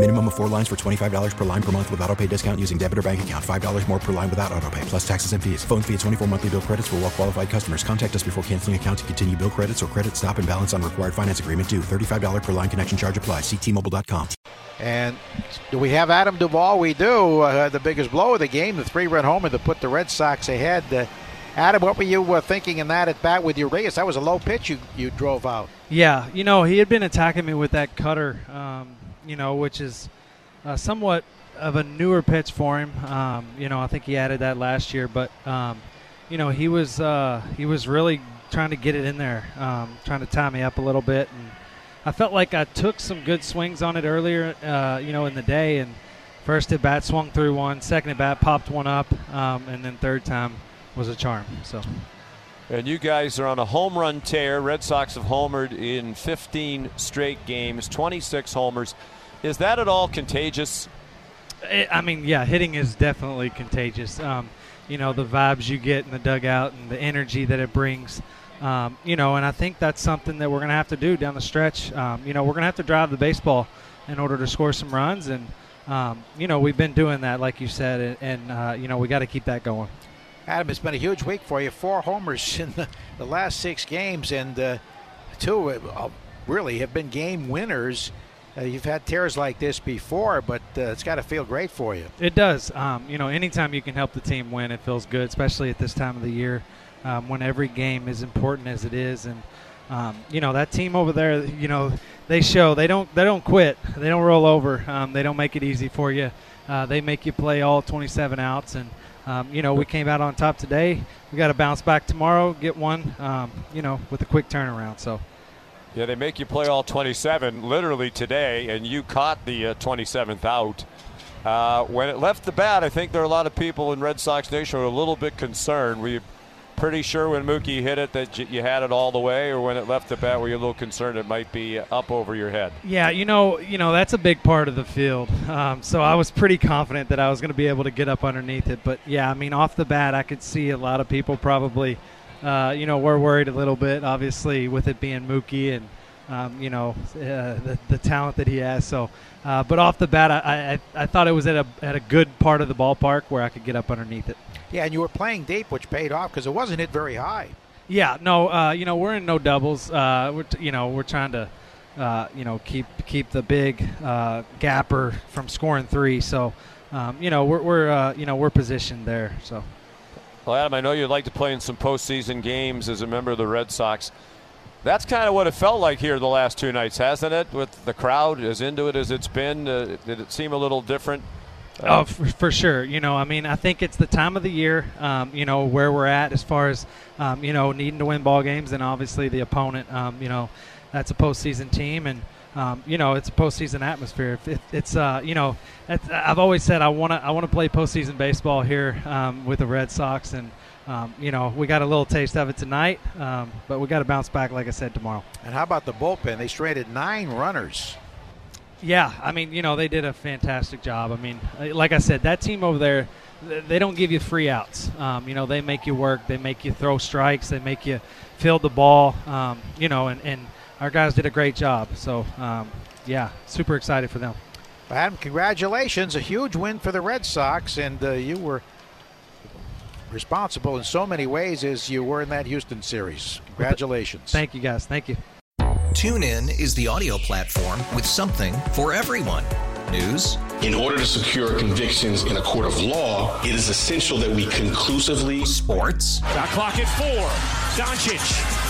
Minimum of four lines for $25 per line per month with auto pay discount using debit or bank account. $5 more per line without auto pay, plus taxes and fees. Phone fee at 24 monthly bill credits for well qualified customers. Contact us before canceling account to continue bill credits or credit stop and balance on required finance agreement due. $35 per line connection charge applies. Ctmobile.com. And do we have Adam Duvall? We do. Uh, the biggest blow of the game, the three-run homer that put the Red Sox ahead. Uh, Adam, what were you uh, thinking in that at bat with Urias? That was a low pitch you, you drove out. Yeah, you know, he had been attacking me with that cutter, um, you know, which is uh, somewhat of a newer pitch for him. Um, you know, I think he added that last year, but um, you know, he was uh, he was really trying to get it in there, um, trying to tie me up a little bit, and I felt like I took some good swings on it earlier, uh, you know, in the day, and first at bat swung through one, second at bat popped one up, um, and then third time was a charm. So. And you guys are on a home run tear. Red Sox have homered in 15 straight games, 26 homers. Is that at all contagious? I mean, yeah, hitting is definitely contagious. Um, you know, the vibes you get in the dugout and the energy that it brings. Um, you know, and I think that's something that we're going to have to do down the stretch. Um, you know, we're going to have to drive the baseball in order to score some runs, and um, you know, we've been doing that, like you said, and, and uh, you know, we got to keep that going. Adam, it's been a huge week for you. Four homers in the, the last six games, and uh, two uh, really have been game winners. Uh, you've had tears like this before, but uh, it's got to feel great for you. It does. Um, you know, anytime you can help the team win, it feels good, especially at this time of the year um, when every game is important as it is. And um, you know that team over there, you know, they show they don't they don't quit, they don't roll over, um, they don't make it easy for you. Uh, they make you play all 27 outs, and um, you know we came out on top today. We got to bounce back tomorrow, get one, um, you know, with a quick turnaround. So. Yeah, they make you play all 27 literally today, and you caught the uh, 27th out. Uh, when it left the bat, I think there are a lot of people in Red Sox Nation who are a little bit concerned. We pretty sure when Mookie hit it that you had it all the way, or when it left the bat, were you a little concerned it might be up over your head? Yeah, you know, you know that's a big part of the field. Um, so I was pretty confident that I was going to be able to get up underneath it. But yeah, I mean, off the bat, I could see a lot of people probably, uh, you know, we're worried a little bit. Obviously, with it being Mookie and um, you know uh, the, the talent that he has. So, uh, but off the bat, I, I I thought it was at a at a good part of the ballpark where I could get up underneath it. Yeah, and you were playing deep, which paid off because it wasn't hit very high. Yeah, no, uh, you know we're in no doubles. Uh, we're t- you know we're trying to, uh, you know keep keep the big uh, gapper from scoring three. So, um, you know we're, we're uh, you know we're positioned there. So. Well, Adam, I know you'd like to play in some postseason games as a member of the Red Sox. That's kind of what it felt like here the last two nights, hasn't it? With the crowd as into it as it's been, uh, did it seem a little different? Oh, for, for, sure. You know, I mean, I think it's the time of the year. Um, you know where we're at as far as um, you know needing to win ball games, and obviously the opponent. Um, you know, that's a postseason team, and um, you know it's a postseason atmosphere. It, it's uh, you know, I've always said I want to I want to play postseason baseball here um, with the Red Sox, and um, you know, we got a little taste of it tonight, um, but we got to bounce back, like I said, tomorrow. And how about the bullpen? They stranded nine runners. Yeah, I mean, you know, they did a fantastic job. I mean, like I said, that team over there, they don't give you free outs. Um, you know, they make you work. They make you throw strikes. They make you field the ball. Um, you know, and, and our guys did a great job. So, um, yeah, super excited for them. Adam, congratulations! A huge win for the Red Sox, and uh, you were responsible in so many ways as you were in that Houston series. Congratulations! Thank you, guys. Thank you. TuneIn is the audio platform with something for everyone. News. In order to secure convictions in a court of law, it is essential that we conclusively. Sports. Got clock at four. Doncic.